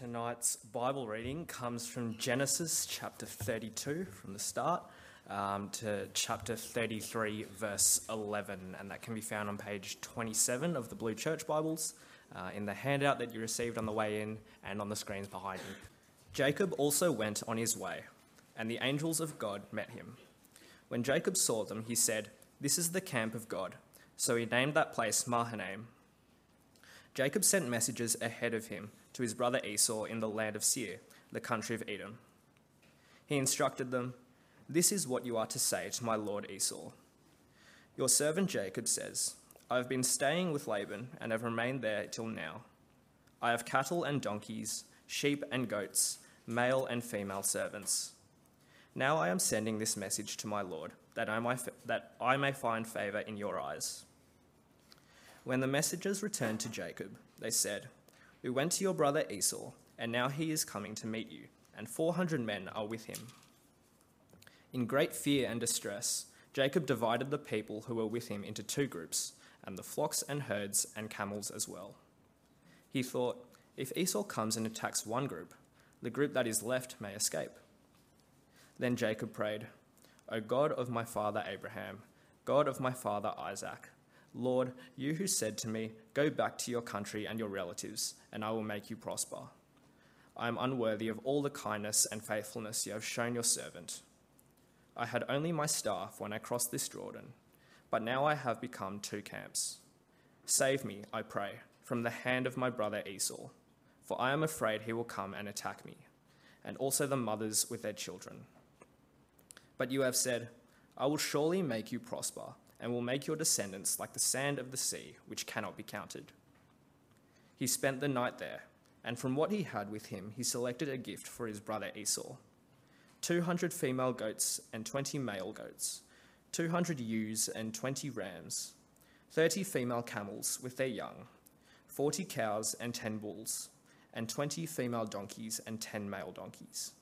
Tonight's Bible reading comes from Genesis chapter 32 from the start um, to chapter 33, verse 11, and that can be found on page 27 of the Blue Church Bibles uh, in the handout that you received on the way in and on the screens behind you. Jacob also went on his way, and the angels of God met him. When Jacob saw them, he said, This is the camp of God. So he named that place Mahanaim. Jacob sent messengers ahead of him to his brother Esau in the land of Seir, the country of Edom. He instructed them, This is what you are to say to my lord Esau. Your servant Jacob says, I have been staying with Laban and have remained there till now. I have cattle and donkeys, sheep and goats, male and female servants. Now I am sending this message to my lord, that I, might, that I may find favor in your eyes. When the messengers returned to Jacob, they said, We went to your brother Esau, and now he is coming to meet you, and 400 men are with him. In great fear and distress, Jacob divided the people who were with him into two groups, and the flocks and herds and camels as well. He thought, If Esau comes and attacks one group, the group that is left may escape. Then Jacob prayed, O God of my father Abraham, God of my father Isaac, Lord, you who said to me, Go back to your country and your relatives, and I will make you prosper. I am unworthy of all the kindness and faithfulness you have shown your servant. I had only my staff when I crossed this Jordan, but now I have become two camps. Save me, I pray, from the hand of my brother Esau, for I am afraid he will come and attack me, and also the mothers with their children. But you have said, I will surely make you prosper and will make your descendants like the sand of the sea, which cannot be counted. He spent the night there, and from what he had with him, he selected a gift for his brother Esau 200 female goats and 20 male goats, 200 ewes and 20 rams, 30 female camels with their young, 40 cows and 10 bulls, and 20 female donkeys and 10 male donkeys.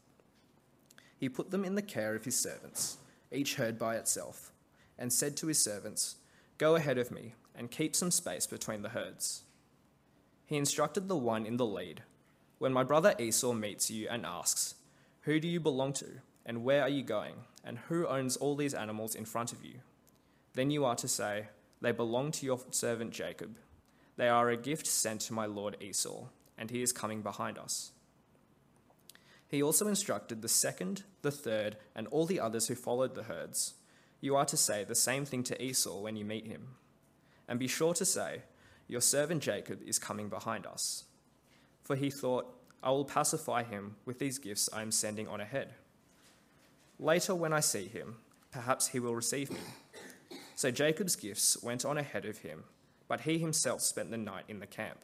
He put them in the care of his servants, each herd by itself and said to his servants, Go ahead of me and keep some space between the herds. He instructed the one in the lead When my brother Esau meets you and asks, Who do you belong to, and where are you going, and who owns all these animals in front of you? Then you are to say, They belong to your servant Jacob. They are a gift sent to my lord Esau, and he is coming behind us. He also instructed the second, the third, and all the others who followed the herds you are to say the same thing to Esau when you meet him. And be sure to say, Your servant Jacob is coming behind us. For he thought, I will pacify him with these gifts I am sending on ahead. Later, when I see him, perhaps he will receive me. So Jacob's gifts went on ahead of him, but he himself spent the night in the camp.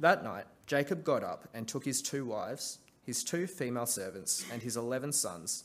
That night, Jacob got up and took his two wives, his two female servants, and his eleven sons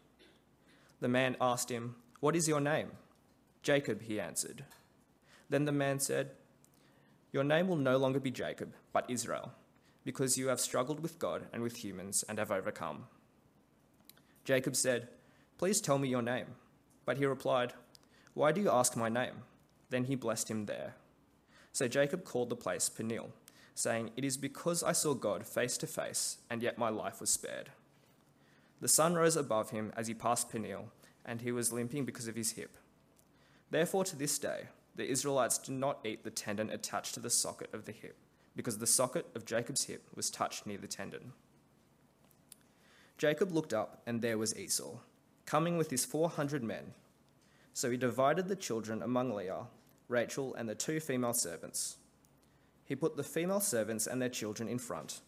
The man asked him, What is your name? Jacob, he answered. Then the man said, Your name will no longer be Jacob, but Israel, because you have struggled with God and with humans and have overcome. Jacob said, Please tell me your name. But he replied, Why do you ask my name? Then he blessed him there. So Jacob called the place Peniel, saying, It is because I saw God face to face, and yet my life was spared. The sun rose above him as he passed Peniel, and he was limping because of his hip. Therefore, to this day, the Israelites do not eat the tendon attached to the socket of the hip, because the socket of Jacob's hip was touched near the tendon. Jacob looked up, and there was Esau, coming with his four hundred men. So he divided the children among Leah, Rachel, and the two female servants. He put the female servants and their children in front,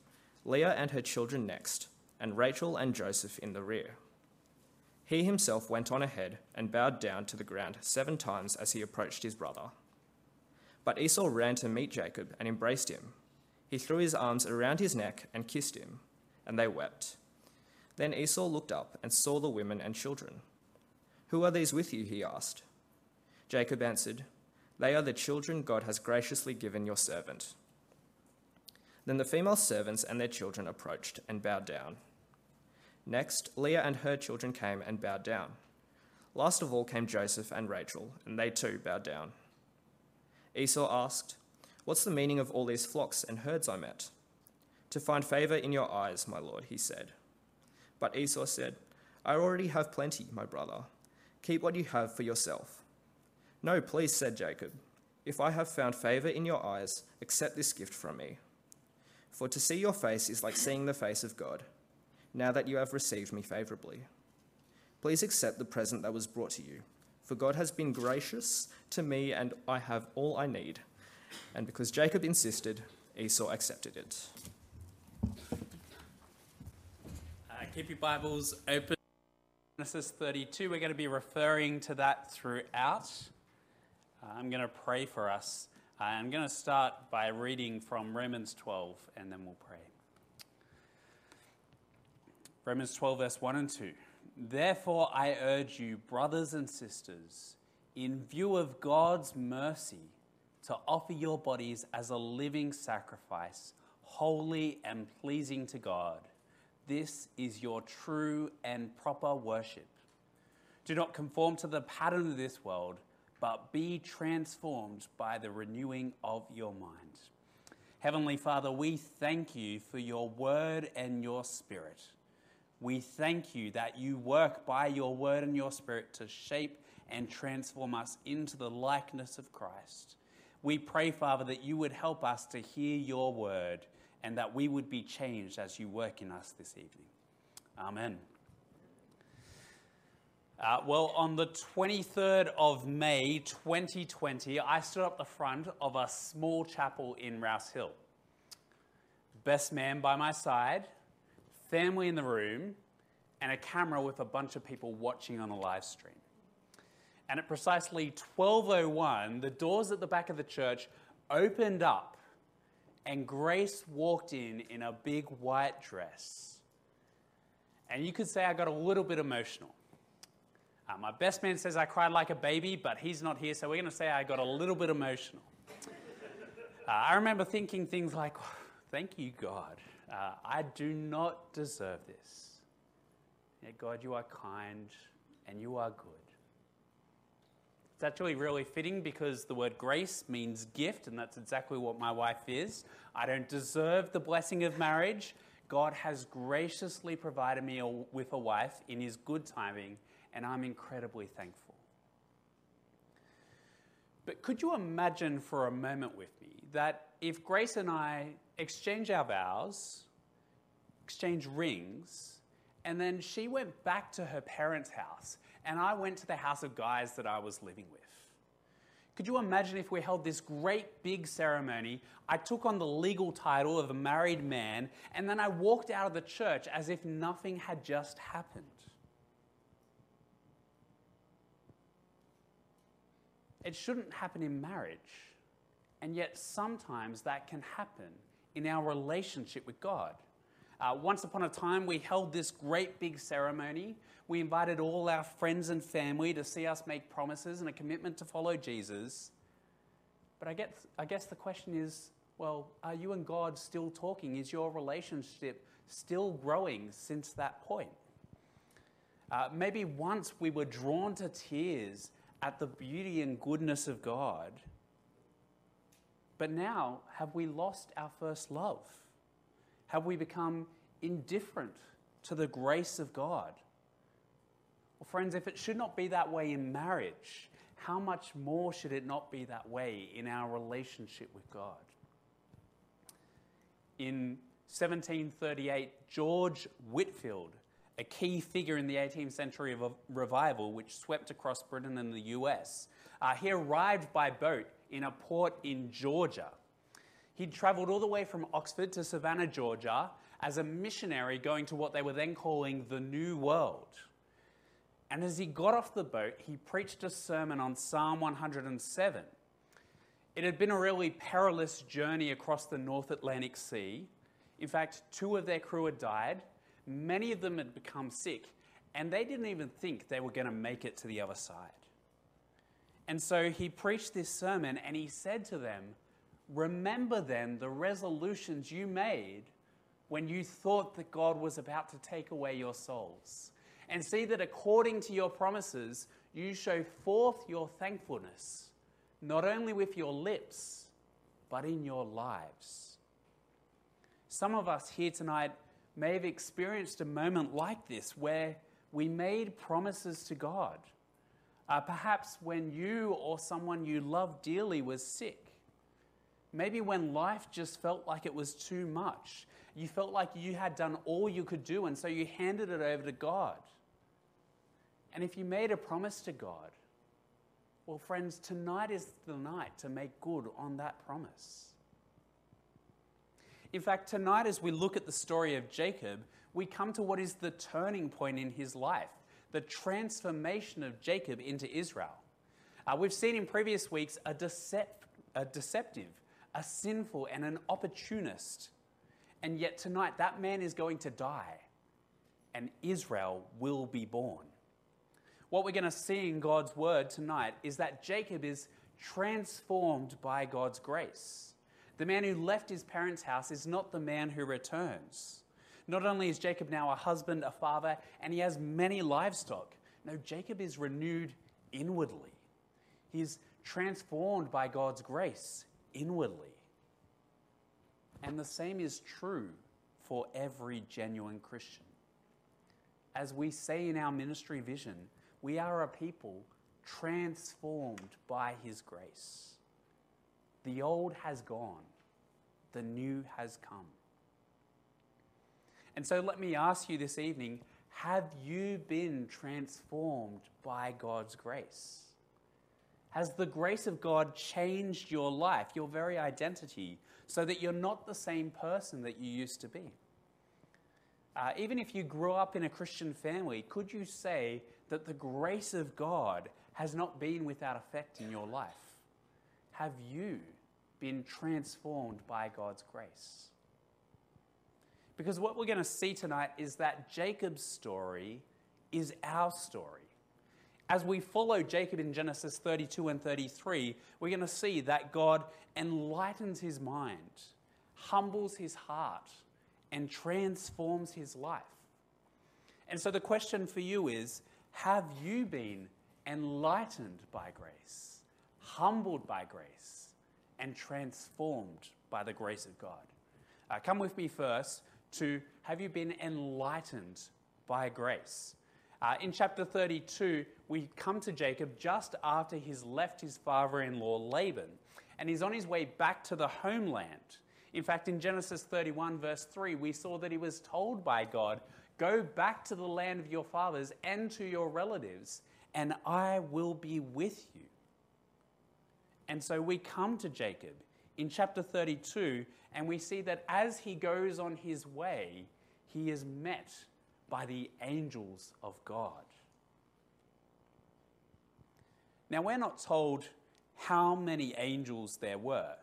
Leah and her children next and Rachel and Joseph in the rear. He himself went on ahead and bowed down to the ground seven times as he approached his brother. But Esau ran to meet Jacob and embraced him. He threw his arms around his neck and kissed him, and they wept. Then Esau looked up and saw the women and children. Who are these with you? he asked. Jacob answered, They are the children God has graciously given your servant. Then the female servants and their children approached and bowed down. Next, Leah and her children came and bowed down. Last of all came Joseph and Rachel, and they too bowed down. Esau asked, What's the meaning of all these flocks and herds I met? To find favor in your eyes, my lord, he said. But Esau said, I already have plenty, my brother. Keep what you have for yourself. No, please, said Jacob. If I have found favor in your eyes, accept this gift from me. For to see your face is like seeing the face of God, now that you have received me favorably. Please accept the present that was brought to you, for God has been gracious to me and I have all I need. And because Jacob insisted, Esau accepted it. Uh, keep your Bibles open. Genesis 32, we're going to be referring to that throughout. Uh, I'm going to pray for us. Uh, I'm going to start by reading from Romans 12 and then we'll pray. Romans 12, verse 1 and 2. Therefore, I urge you, brothers and sisters, in view of God's mercy, to offer your bodies as a living sacrifice, holy and pleasing to God. This is your true and proper worship. Do not conform to the pattern of this world, but be transformed by the renewing of your mind. Heavenly Father, we thank you for your word and your spirit. We thank you that you work by your word and your spirit to shape and transform us into the likeness of Christ. We pray, Father, that you would help us to hear your word and that we would be changed as you work in us this evening. Amen. Uh, well, on the 23rd of May 2020, I stood up the front of a small chapel in Rouse Hill. Best man by my side, family in the room, and a camera with a bunch of people watching on a live stream. And at precisely 12:01, the doors at the back of the church opened up and Grace walked in in a big white dress. And you could say I got a little bit emotional. Uh, my best man says I cried like a baby, but he's not here, so we're going to say I got a little bit emotional. Uh, I remember thinking things like, Thank you, God. Uh, I do not deserve this. Yet, God, you are kind and you are good. It's actually really fitting because the word grace means gift, and that's exactly what my wife is. I don't deserve the blessing of marriage. God has graciously provided me with a wife in his good timing, and I'm incredibly thankful. But could you imagine for a moment with me that if Grace and I exchange our vows, exchange rings, and then she went back to her parents' house and I went to the house of guys that I was living with. Could you imagine if we held this great big ceremony? I took on the legal title of a married man, and then I walked out of the church as if nothing had just happened. It shouldn't happen in marriage, and yet sometimes that can happen in our relationship with God. Uh, once upon a time, we held this great big ceremony. We invited all our friends and family to see us make promises and a commitment to follow Jesus. But I guess, I guess the question is well, are you and God still talking? Is your relationship still growing since that point? Uh, maybe once we were drawn to tears at the beauty and goodness of God, but now have we lost our first love? Have we become indifferent to the grace of God? Well, friends, if it should not be that way in marriage, how much more should it not be that way in our relationship with God? In 1738, George Whitefield, a key figure in the 18th century revival which swept across Britain and the US, uh, he arrived by boat in a port in Georgia. He'd traveled all the way from Oxford to Savannah, Georgia, as a missionary going to what they were then calling the New World. And as he got off the boat, he preached a sermon on Psalm 107. It had been a really perilous journey across the North Atlantic Sea. In fact, two of their crew had died, many of them had become sick, and they didn't even think they were going to make it to the other side. And so he preached this sermon and he said to them, Remember then the resolutions you made when you thought that God was about to take away your souls. And see that according to your promises, you show forth your thankfulness, not only with your lips, but in your lives. Some of us here tonight may have experienced a moment like this where we made promises to God. Uh, perhaps when you or someone you love dearly was sick. Maybe when life just felt like it was too much. You felt like you had done all you could do, and so you handed it over to God. And if you made a promise to God, well, friends, tonight is the night to make good on that promise. In fact, tonight, as we look at the story of Jacob, we come to what is the turning point in his life the transformation of Jacob into Israel. Uh, we've seen in previous weeks a, a deceptive, a sinful, and an opportunist. And yet tonight, that man is going to die, and Israel will be born. What we're going to see in God's word tonight is that Jacob is transformed by God's grace. The man who left his parents' house is not the man who returns. Not only is Jacob now a husband, a father, and he has many livestock, no, Jacob is renewed inwardly. He's transformed by God's grace inwardly. And the same is true for every genuine Christian. As we say in our ministry vision, we are a people transformed by His grace. The old has gone, the new has come. And so let me ask you this evening have you been transformed by God's grace? Has the grace of God changed your life, your very identity, so that you're not the same person that you used to be? Uh, even if you grew up in a Christian family, could you say that the grace of God has not been without effect in your life? Have you been transformed by God's grace? Because what we're going to see tonight is that Jacob's story is our story. As we follow Jacob in Genesis 32 and 33, we're going to see that God enlightens his mind, humbles his heart, and transforms his life. And so the question for you is have you been enlightened by grace, humbled by grace, and transformed by the grace of God? Uh, come with me first to have you been enlightened by grace? Uh, in chapter 32, we come to Jacob just after he's left his father in law Laban, and he's on his way back to the homeland. In fact, in Genesis 31, verse 3, we saw that he was told by God, Go back to the land of your fathers and to your relatives, and I will be with you. And so we come to Jacob in chapter 32, and we see that as he goes on his way, he is met by the angels of God. Now, we're not told how many angels there were,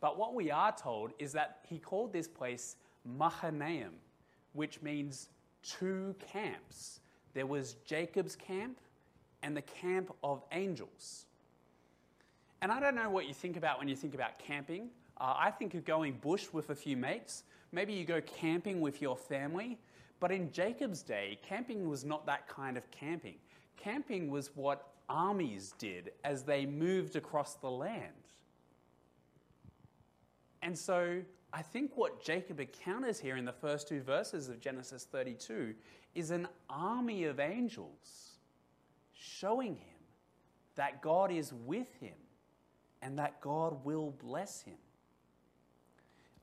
but what we are told is that he called this place Mahanaim, which means two camps. There was Jacob's camp and the camp of angels. And I don't know what you think about when you think about camping. Uh, I think of going bush with a few mates. Maybe you go camping with your family. But in Jacob's day, camping was not that kind of camping. Camping was what armies did as they moved across the land. And so I think what Jacob encounters here in the first two verses of Genesis 32 is an army of angels showing him that God is with him and that God will bless him.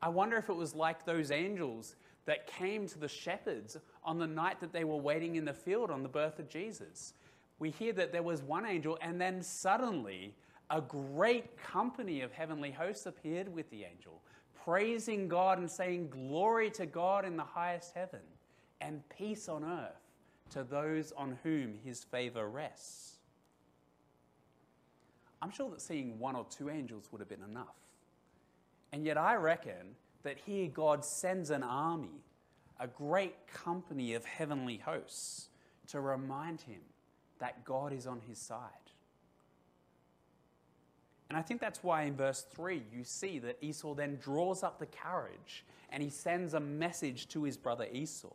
I wonder if it was like those angels that came to the shepherds on the night that they were waiting in the field on the birth of Jesus. We hear that there was one angel, and then suddenly a great company of heavenly hosts appeared with the angel, praising God and saying, Glory to God in the highest heaven, and peace on earth to those on whom his favor rests. I'm sure that seeing one or two angels would have been enough. And yet, I reckon that here God sends an army, a great company of heavenly hosts, to remind him that God is on his side. And I think that's why in verse 3 you see that Esau then draws up the carriage and he sends a message to his brother Esau.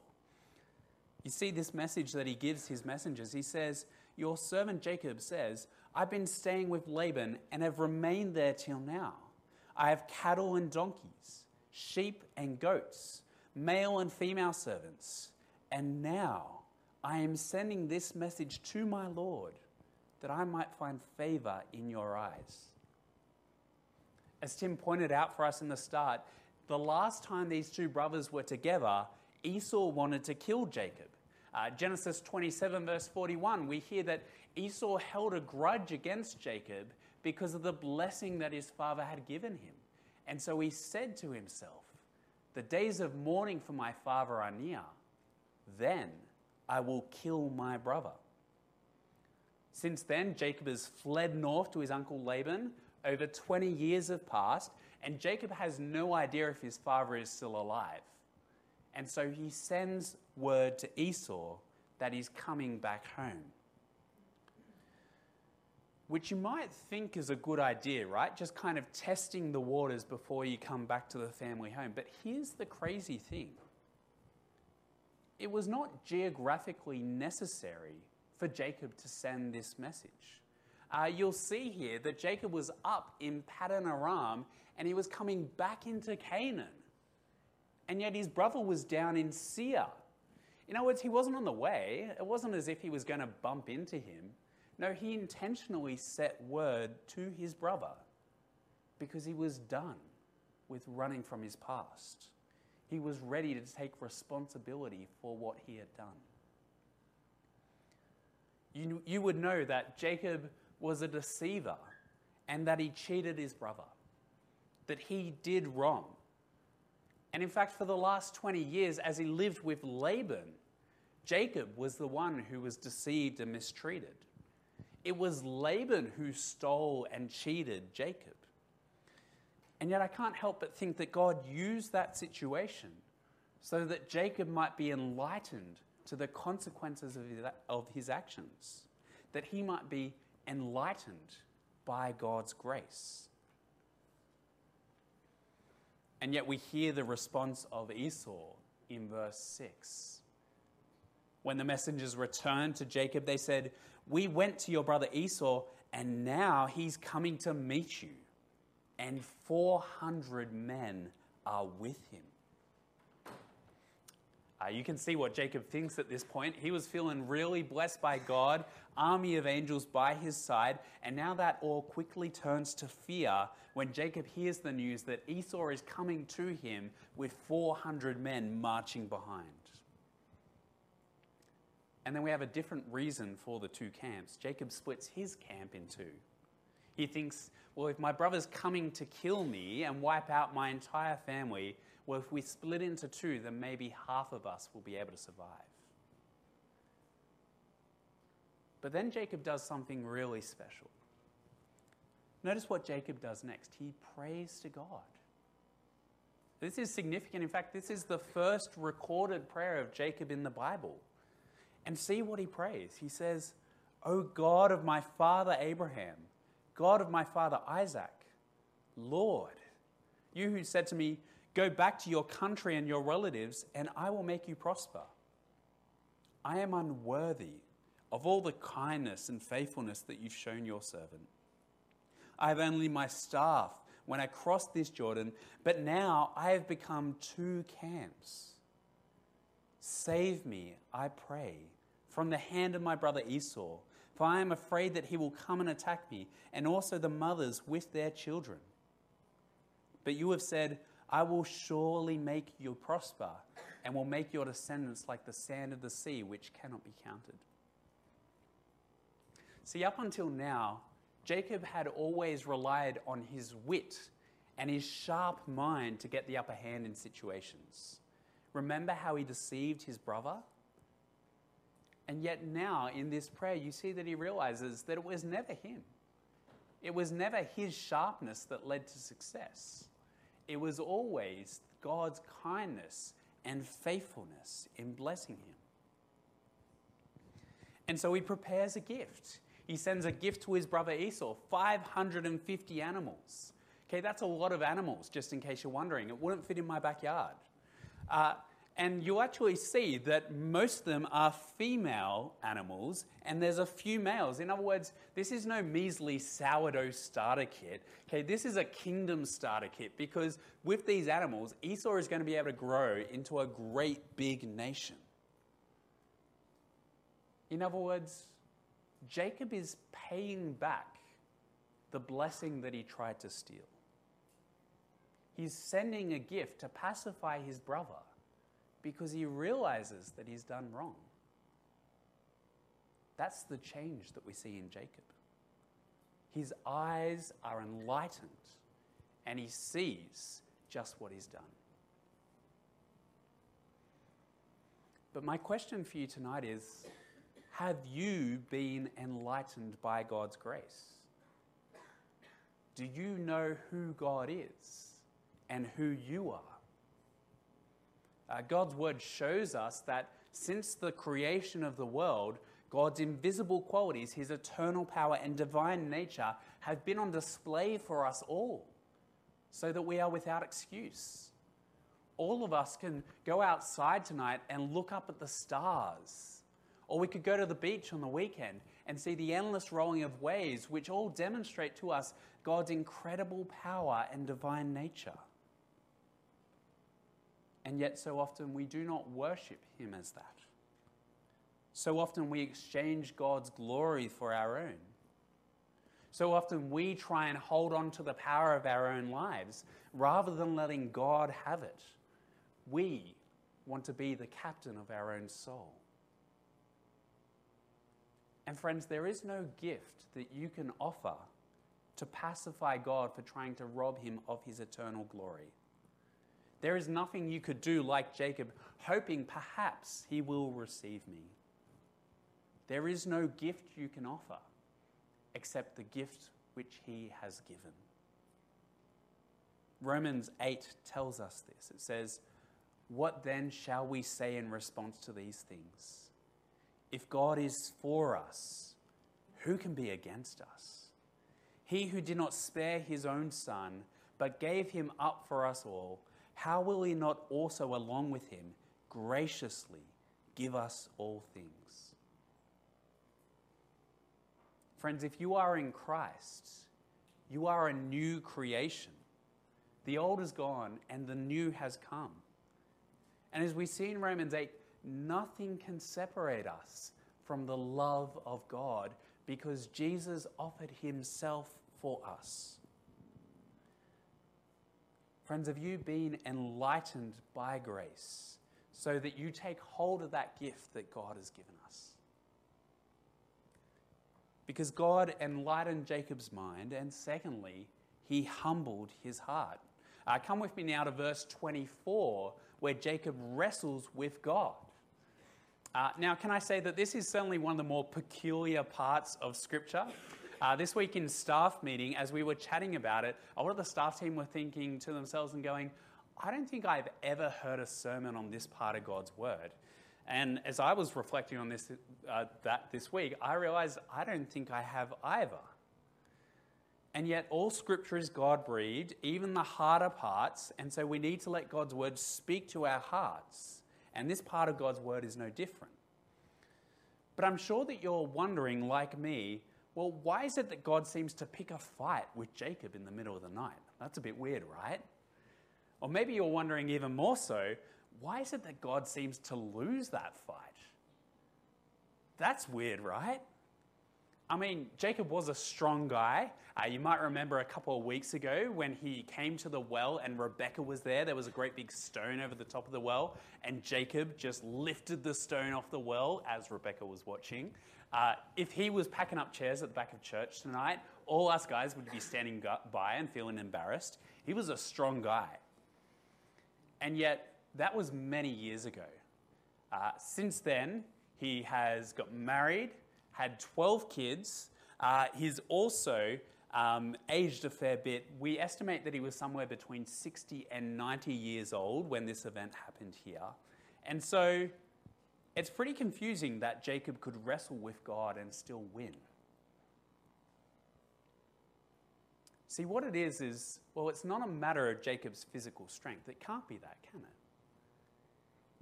You see this message that he gives his messengers. He says, Your servant Jacob says, I've been staying with Laban and have remained there till now. I have cattle and donkeys, sheep and goats, male and female servants. And now I am sending this message to my Lord that I might find favor in your eyes. As Tim pointed out for us in the start, the last time these two brothers were together, Esau wanted to kill Jacob. Uh, Genesis 27, verse 41, we hear that Esau held a grudge against Jacob because of the blessing that his father had given him. And so he said to himself, The days of mourning for my father are near. Then I will kill my brother. Since then, Jacob has fled north to his uncle Laban. Over 20 years have passed, and Jacob has no idea if his father is still alive. And so he sends word to Esau that he's coming back home. Which you might think is a good idea, right? Just kind of testing the waters before you come back to the family home. But here's the crazy thing it was not geographically necessary for Jacob to send this message. Uh, you'll see here that Jacob was up in Paddan Aram and he was coming back into Canaan. And yet his brother was down in Seir. In other words, he wasn't on the way. It wasn't as if he was going to bump into him. No, he intentionally set word to his brother because he was done with running from his past. He was ready to take responsibility for what he had done. You, you would know that Jacob was a deceiver and that he cheated his brother, that he did wrong. And in fact, for the last 20 years, as he lived with Laban, Jacob was the one who was deceived and mistreated. It was Laban who stole and cheated Jacob. And yet, I can't help but think that God used that situation so that Jacob might be enlightened to the consequences of his, actions, that he might be enlightened by God's grace. And yet we hear the response of Esau in verse 6. When the messengers returned to Jacob, they said, We went to your brother Esau, and now he's coming to meet you, and 400 men are with him. Uh, you can see what Jacob thinks at this point. He was feeling really blessed by God, army of angels by his side, and now that all quickly turns to fear when Jacob hears the news that Esau is coming to him with 400 men marching behind. And then we have a different reason for the two camps. Jacob splits his camp in two. He thinks, well, if my brother's coming to kill me and wipe out my entire family, well, if we split into two, then maybe half of us will be able to survive. But then Jacob does something really special. Notice what Jacob does next. He prays to God. This is significant. In fact, this is the first recorded prayer of Jacob in the Bible. And see what he prays. He says, O God of my father Abraham, God of my father Isaac, Lord, you who said to me, Go back to your country and your relatives, and I will make you prosper. I am unworthy of all the kindness and faithfulness that you've shown your servant. I have only my staff when I crossed this Jordan, but now I have become two camps. Save me, I pray, from the hand of my brother Esau, for I am afraid that he will come and attack me, and also the mothers with their children. But you have said, I will surely make you prosper and will make your descendants like the sand of the sea, which cannot be counted. See, up until now, Jacob had always relied on his wit and his sharp mind to get the upper hand in situations. Remember how he deceived his brother? And yet, now in this prayer, you see that he realizes that it was never him. It was never his sharpness that led to success. It was always God's kindness and faithfulness in blessing him. And so he prepares a gift. He sends a gift to his brother Esau 550 animals. Okay, that's a lot of animals, just in case you're wondering. It wouldn't fit in my backyard. Uh, and you'll actually see that most of them are female animals and there's a few males. In other words, this is no measly sourdough starter kit. Okay, this is a kingdom starter kit because with these animals, Esau is going to be able to grow into a great big nation. In other words, Jacob is paying back the blessing that he tried to steal. He's sending a gift to pacify his brother because he realizes that he's done wrong. That's the change that we see in Jacob. His eyes are enlightened and he sees just what he's done. But my question for you tonight is Have you been enlightened by God's grace? Do you know who God is and who you are? Uh, God's word shows us that since the creation of the world, God's invisible qualities, his eternal power and divine nature, have been on display for us all so that we are without excuse. All of us can go outside tonight and look up at the stars. Or we could go to the beach on the weekend and see the endless rolling of waves, which all demonstrate to us God's incredible power and divine nature. And yet, so often, we do not worship Him as that. So often, we exchange God's glory for our own. So often, we try and hold on to the power of our own lives rather than letting God have it. We want to be the captain of our own soul. And, friends, there is no gift that you can offer to pacify God for trying to rob him of his eternal glory. There is nothing you could do like Jacob, hoping perhaps he will receive me. There is no gift you can offer except the gift which he has given. Romans 8 tells us this. It says, What then shall we say in response to these things? If God is for us, who can be against us? He who did not spare his own son, but gave him up for us all how will he not also, along with him, graciously give us all things? Friends, if you are in Christ, you are a new creation. The old is gone and the new has come. And as we see in Romans 8, nothing can separate us from the love of God because Jesus offered himself for us. Friends, have you been enlightened by grace so that you take hold of that gift that God has given us? Because God enlightened Jacob's mind, and secondly, he humbled his heart. Uh, come with me now to verse 24, where Jacob wrestles with God. Uh, now, can I say that this is certainly one of the more peculiar parts of Scripture? Uh, this week in staff meeting, as we were chatting about it, a lot of the staff team were thinking to themselves and going, I don't think I've ever heard a sermon on this part of God's word. And as I was reflecting on this, uh, that this week, I realized I don't think I have either. And yet, all scripture is God breathed, even the harder parts. And so we need to let God's word speak to our hearts. And this part of God's word is no different. But I'm sure that you're wondering, like me, well, why is it that God seems to pick a fight with Jacob in the middle of the night? That's a bit weird, right? Or maybe you're wondering even more so, why is it that God seems to lose that fight? That's weird, right? I mean, Jacob was a strong guy. Uh, you might remember a couple of weeks ago when he came to the well and Rebecca was there. There was a great big stone over the top of the well, and Jacob just lifted the stone off the well as Rebecca was watching. Uh, if he was packing up chairs at the back of church tonight, all us guys would be standing by and feeling embarrassed. He was a strong guy. And yet, that was many years ago. Uh, since then, he has got married, had 12 kids. Uh, he's also um, aged a fair bit. We estimate that he was somewhere between 60 and 90 years old when this event happened here. And so it's pretty confusing that Jacob could wrestle with God and still win. See, what it is is, well, it's not a matter of Jacob's physical strength. It can't be that, can it?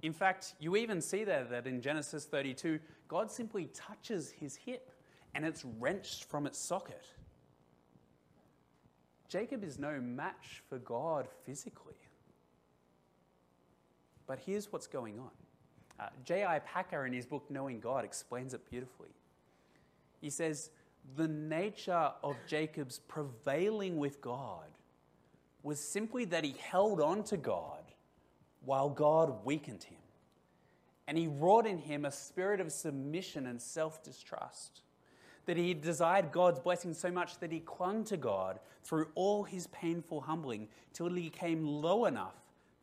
In fact, you even see there that in Genesis 32, God simply touches his hip and it's wrenched from its socket. Jacob is no match for God physically. But here's what's going on. Uh, J.I. Packer, in his book Knowing God, explains it beautifully. He says, The nature of Jacob's prevailing with God was simply that he held on to God while God weakened him. And he wrought in him a spirit of submission and self distrust that he desired God's blessing so much that he clung to God through all his painful humbling till he came low enough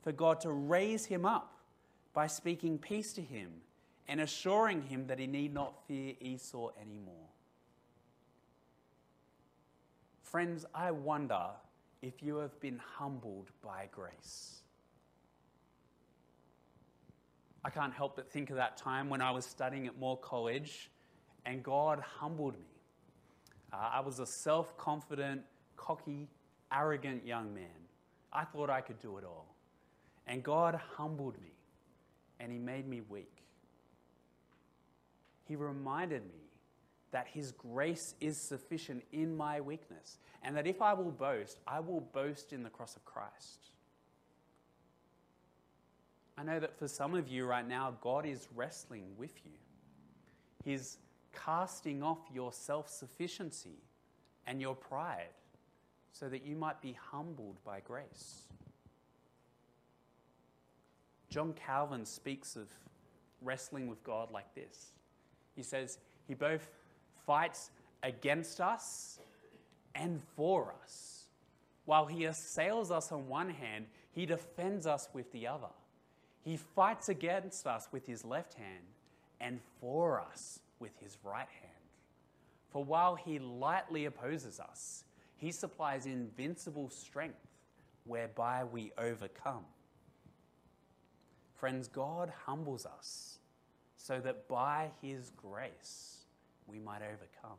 for God to raise him up by speaking peace to him and assuring him that he need not fear Esau anymore. Friends, I wonder if you have been humbled by grace. I can't help but think of that time when I was studying at Moore College and God humbled me. Uh, I was a self confident, cocky, arrogant young man. I thought I could do it all. And God humbled me and He made me weak. He reminded me that His grace is sufficient in my weakness, and that if I will boast, I will boast in the cross of Christ. I know that for some of you right now, God is wrestling with you. He's casting off your self sufficiency and your pride so that you might be humbled by grace. John Calvin speaks of wrestling with God like this. He says, He both fights against us and for us. While He assails us on one hand, He defends us with the other. He fights against us with His left hand and for us with his right hand. For while he lightly opposes us, he supplies invincible strength whereby we overcome. Friends, God humbles us so that by his grace we might overcome.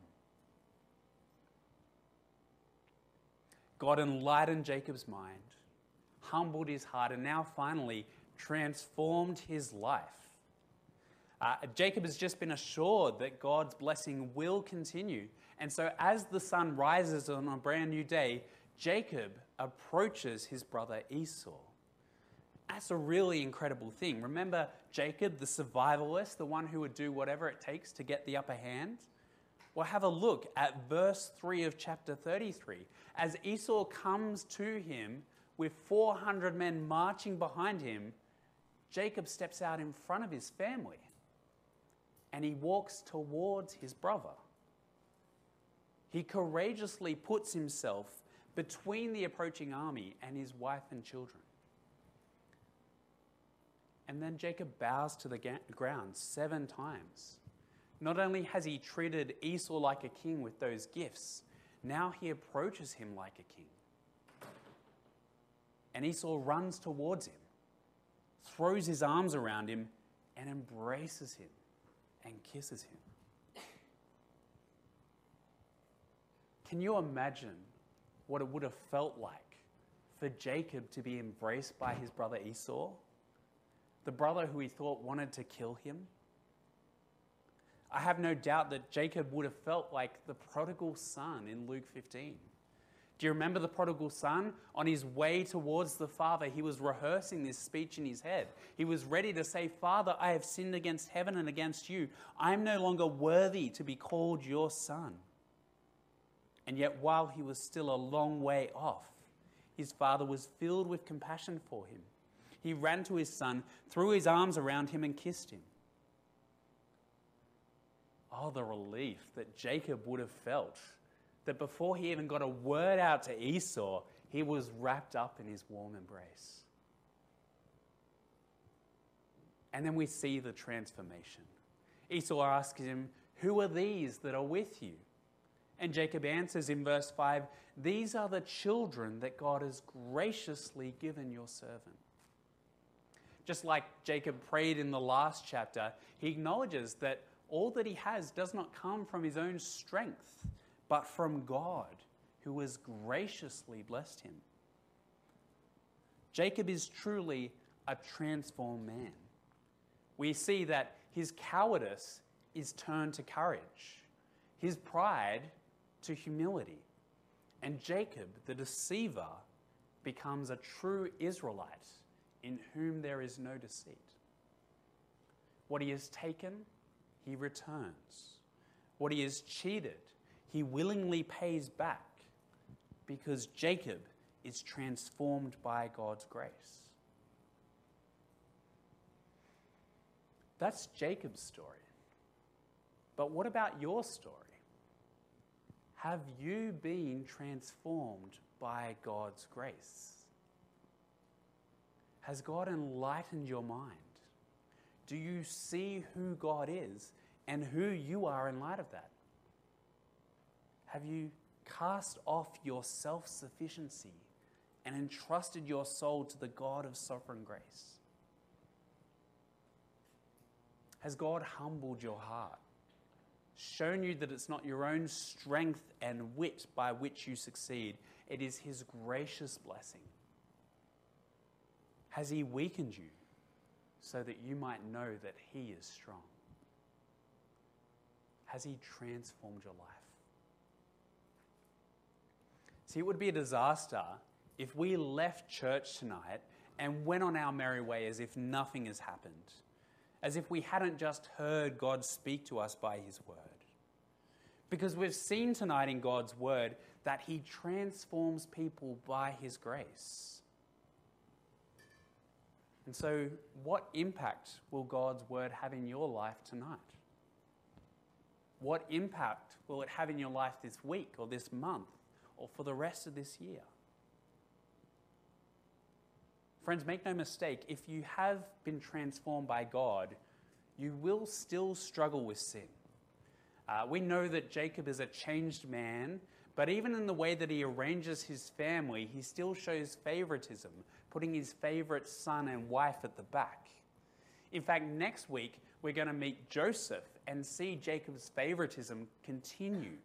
God enlightened Jacob's mind, humbled his heart, and now finally transformed his life uh, Jacob has just been assured that God's blessing will continue. And so, as the sun rises on a brand new day, Jacob approaches his brother Esau. That's a really incredible thing. Remember Jacob, the survivalist, the one who would do whatever it takes to get the upper hand? Well, have a look at verse 3 of chapter 33. As Esau comes to him with 400 men marching behind him, Jacob steps out in front of his family and he walks towards his brother. He courageously puts himself between the approaching army and his wife and children. And then Jacob bows to the ground seven times. Not only has he treated Esau like a king with those gifts, now he approaches him like a king. And Esau runs towards him, throws his arms around him, and embraces him and kisses him. Can you imagine what it would have felt like for Jacob to be embraced by his brother Esau, the brother who he thought wanted to kill him? I have no doubt that Jacob would have felt like the prodigal son in Luke 15. Do you remember the prodigal son? On his way towards the father, he was rehearsing this speech in his head. He was ready to say, Father, I have sinned against heaven and against you. I am no longer worthy to be called your son. And yet, while he was still a long way off, his father was filled with compassion for him. He ran to his son, threw his arms around him, and kissed him. Oh, the relief that Jacob would have felt that before he even got a word out to Esau, he was wrapped up in his warm embrace. And then we see the transformation. Esau asks him, Who are these that are with you? And Jacob answers in verse 5 These are the children that God has graciously given your servant. Just like Jacob prayed in the last chapter, he acknowledges that all that he has does not come from his own strength, but from God, who has graciously blessed him. Jacob is truly a transformed man. We see that his cowardice is turned to courage, his pride to humility. And Jacob, the deceiver, becomes a true Israelite in whom there is no deceit. What he has taken, he returns. What he has cheated, he willingly pays back because Jacob is transformed by God's grace. That's Jacob's story. But what about your story? Have you been transformed by God's grace? Has God enlightened your mind? Do you see who God is and who you are in light of that? Have you cast off your self sufficiency and entrusted your soul to the God of sovereign grace? Has God humbled your heart? Shown you that it's not your own strength and wit by which you succeed, it is His gracious blessing. Has He weakened you so that you might know that He is strong? Has He transformed your life? See, it would be a disaster if we left church tonight and went on our merry way as if nothing has happened, as if we hadn't just heard God speak to us by His word. Because we've seen tonight in God's word that He transforms people by His grace. And so, what impact will God's word have in your life tonight? What impact will it have in your life this week or this month or for the rest of this year? Friends, make no mistake, if you have been transformed by God, you will still struggle with sin. Uh, we know that Jacob is a changed man, but even in the way that he arranges his family, he still shows favoritism, putting his favorite son and wife at the back. In fact, next week, we're going to meet Joseph and see Jacob's favoritism continue.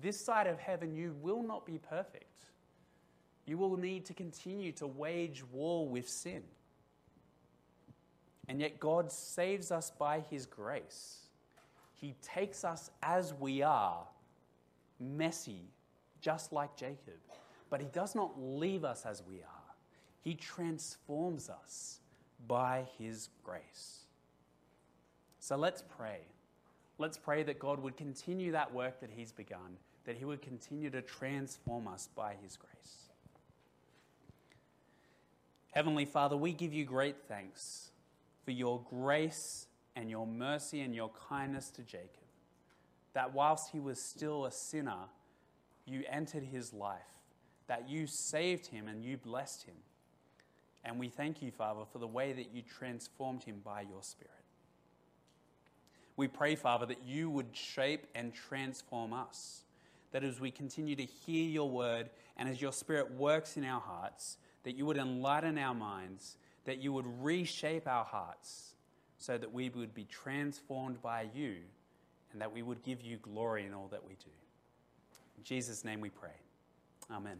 This side of heaven, you will not be perfect. You will need to continue to wage war with sin. And yet, God saves us by His grace. He takes us as we are, messy, just like Jacob. But He does not leave us as we are, He transforms us by His grace. So let's pray. Let's pray that God would continue that work that He's begun, that He would continue to transform us by His grace. Heavenly Father, we give you great thanks for your grace and your mercy and your kindness to Jacob. That whilst he was still a sinner, you entered his life, that you saved him and you blessed him. And we thank you, Father, for the way that you transformed him by your Spirit. We pray, Father, that you would shape and transform us. That as we continue to hear your word and as your Spirit works in our hearts, that you would enlighten our minds, that you would reshape our hearts so that we would be transformed by you and that we would give you glory in all that we do. In Jesus' name we pray. Amen.